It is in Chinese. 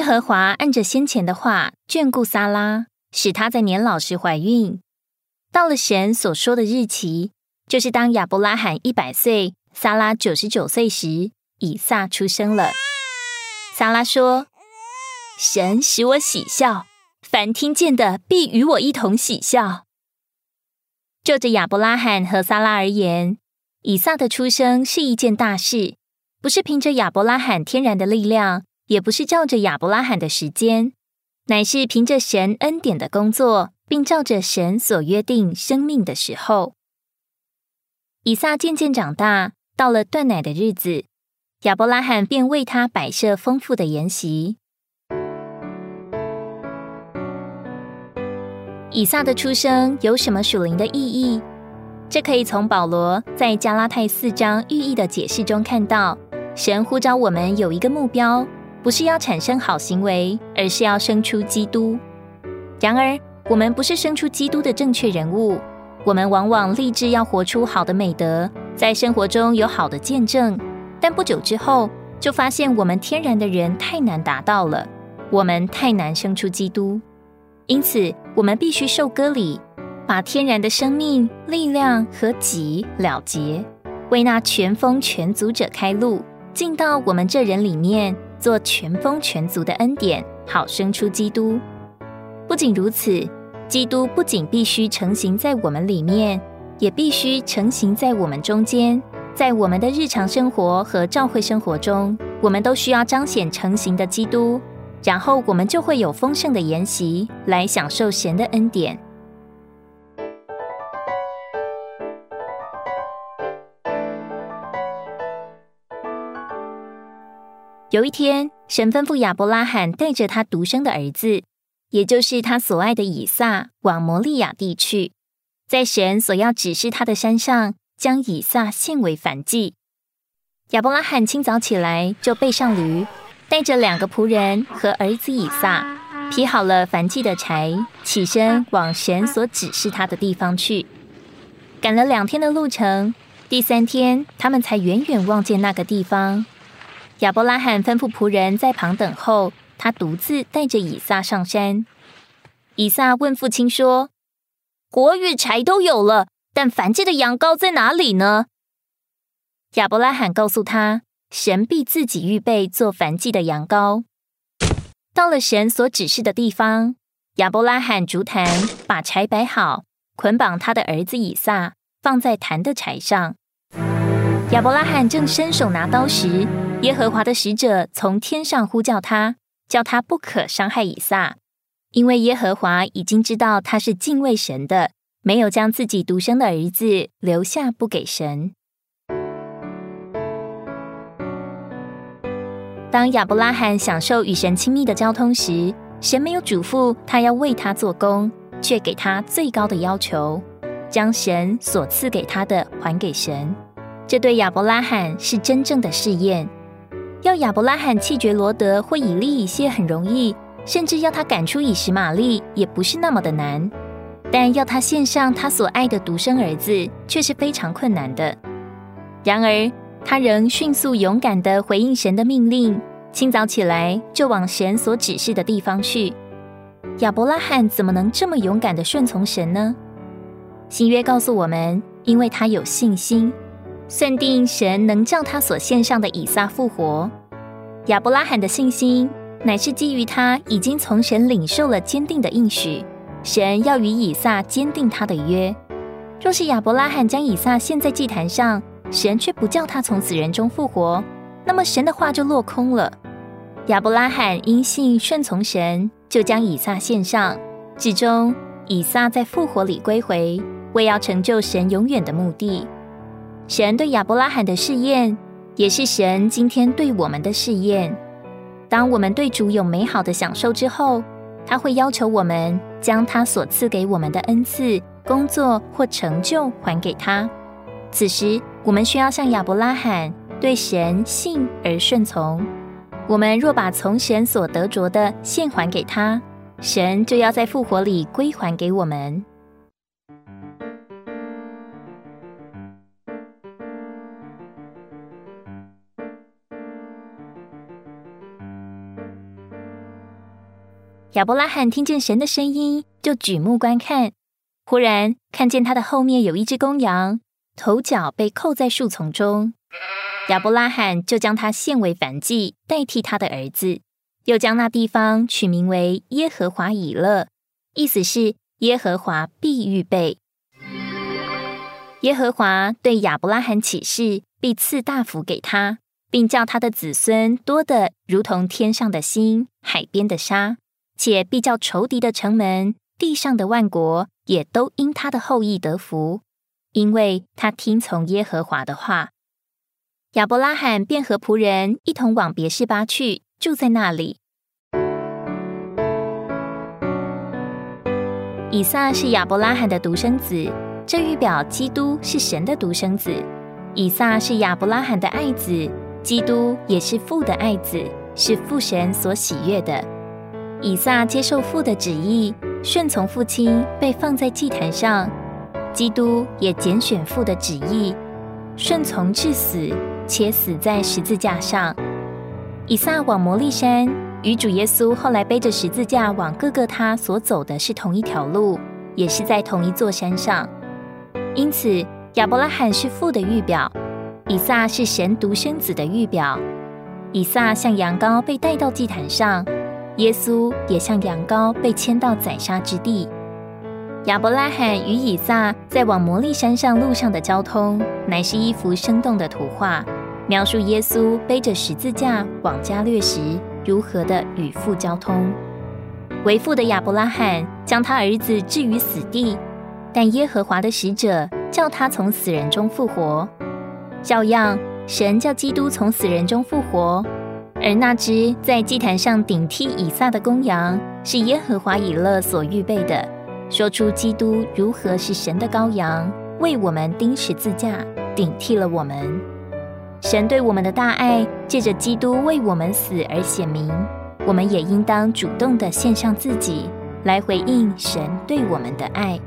耶和华按着先前的话眷顾撒拉，使她在年老时怀孕。到了神所说的日期，就是当亚伯拉罕一百岁，撒拉九十九岁时，以撒出生了。撒拉说：“神使我喜笑，凡听见的必与我一同喜笑。”就着亚伯拉罕和撒拉而言，以撒的出生是一件大事，不是凭着亚伯拉罕天然的力量，也不是照着亚伯拉罕的时间，乃是凭着神恩典的工作。并照着神所约定生命的时候，以撒渐渐长大，到了断奶的日子，亚伯拉罕便为他摆设丰富的筵席。以撒的出生有什么属灵的意义？这可以从保罗在加拉太四章寓意的解释中看到。神呼召我们有一个目标，不是要产生好行为，而是要生出基督。然而，我们不是生出基督的正确人物，我们往往立志要活出好的美德，在生活中有好的见证，但不久之后就发现我们天然的人太难达到了，我们太难生出基督，因此我们必须受割礼，把天然的生命力量和己了结，为那全丰全足者开路，进到我们这人里面，做全丰全足的恩典，好生出基督。不仅如此。基督不仅必须成型在我们里面，也必须成型在我们中间。在我们的日常生活和教会生活中，我们都需要彰显成型的基督，然后我们就会有丰盛的筵席来享受神的恩典。有一天，神吩咐亚伯拉罕带着他独生的儿子。也就是他所爱的以撒往摩利亚地去，在神所要指示他的山上，将以撒献为燔祭。亚伯拉罕清早起来，就背上驴，带着两个仆人和儿子以撒，劈好了燔祭的柴，起身往神所指示他的地方去。赶了两天的路程，第三天，他们才远远望见那个地方。亚伯拉罕吩咐仆人在旁等候。他独自带着以撒上山。以撒问父亲说：“火与柴都有了，但燔祭的羊羔在哪里呢？”亚伯拉罕告诉他：“神必自己预备做燔祭的羊羔。”到了神所指示的地方，亚伯拉罕竹坛把柴摆好，捆绑他的儿子以撒，放在坛的柴上。亚伯拉罕正伸手拿刀时，耶和华的使者从天上呼叫他。叫他不可伤害以撒，因为耶和华已经知道他是敬畏神的，没有将自己独生的儿子留下不给神。当亚伯拉罕享受与神亲密的交通时，神没有嘱咐他要为他做工，却给他最高的要求，将神所赐给他的还给神。这对亚伯拉罕是真正的试验。要亚伯拉罕弃绝罗德或以利以谢很容易，甚至要他赶出以实玛利也不是那么的难。但要他献上他所爱的独生儿子，却是非常困难的。然而他仍迅速勇敢的回应神的命令，清早起来就往神所指示的地方去。亚伯拉罕怎么能这么勇敢的顺从神呢？新约告诉我们，因为他有信心。算定神能叫他所献上的以撒复活。亚伯拉罕的信心乃是基于他已经从神领受了坚定的应许，神要与以撒坚定他的约。若是亚伯拉罕将以撒献在祭坛上，神却不叫他从死人中复活，那么神的话就落空了。亚伯拉罕因信顺从神，就将以撒献上，最终以撒在复活里归回，为要成就神永远的目的。神对亚伯拉罕的试验，也是神今天对我们的试验。当我们对主有美好的享受之后，他会要求我们将他所赐给我们的恩赐、工作或成就还给他。此时，我们需要像亚伯拉罕对神信而顺从。我们若把从神所得着的献还给他，神就要在复活里归还给我们。亚伯拉罕听见神的声音，就举目观看，忽然看见他的后面有一只公羊，头脚被扣在树丛中。亚伯拉罕就将他献为燔祭，代替他的儿子，又将那地方取名为耶和华以勒，意思是耶和华必预备。耶和华对亚伯拉罕起誓，必赐大福给他，并叫他的子孙多得如同天上的星、海边的沙，且必叫仇敌的城门、地上的万国也都因他的后裔得福，因为他听从耶和华的话。亚伯拉罕便和仆人一同往别是巴去，住在那里。以撒是亚伯拉罕的独生子，这预表基督是神的独生子。以撒是亚伯拉罕的爱子，基督也是父的爱子，是父神所喜悦的。以撒接受父的旨意，顺从父亲，被放在祭坛上；基督也拣选父的旨意，顺从至死。且死在十字架上。以撒往摩利山，与主耶稣后来背着十字架往各个他所走的是同一条路，也是在同一座山上。因此，亚伯拉罕是父的预表，以撒是神独生子的预表。以撒像羊羔被带到祭坛上，耶稣也像羊羔被牵到宰杀之地。亚伯拉罕与以撒在往摩利山上路上的交通，乃是一幅生动的图画。描述耶稣背着十字架往加略时，如何的与父交通。为父的亚伯拉罕将他儿子置于死地，但耶和华的使者叫他从死人中复活。照样，神叫基督从死人中复活。而那只在祭坛上顶替以撒的公羊，是耶和华以勒所预备的，说出基督如何是神的羔羊，为我们钉十字架，顶替了我们。神对我们的大爱，借着基督为我们死而显明，我们也应当主动的献上自己，来回应神对我们的爱。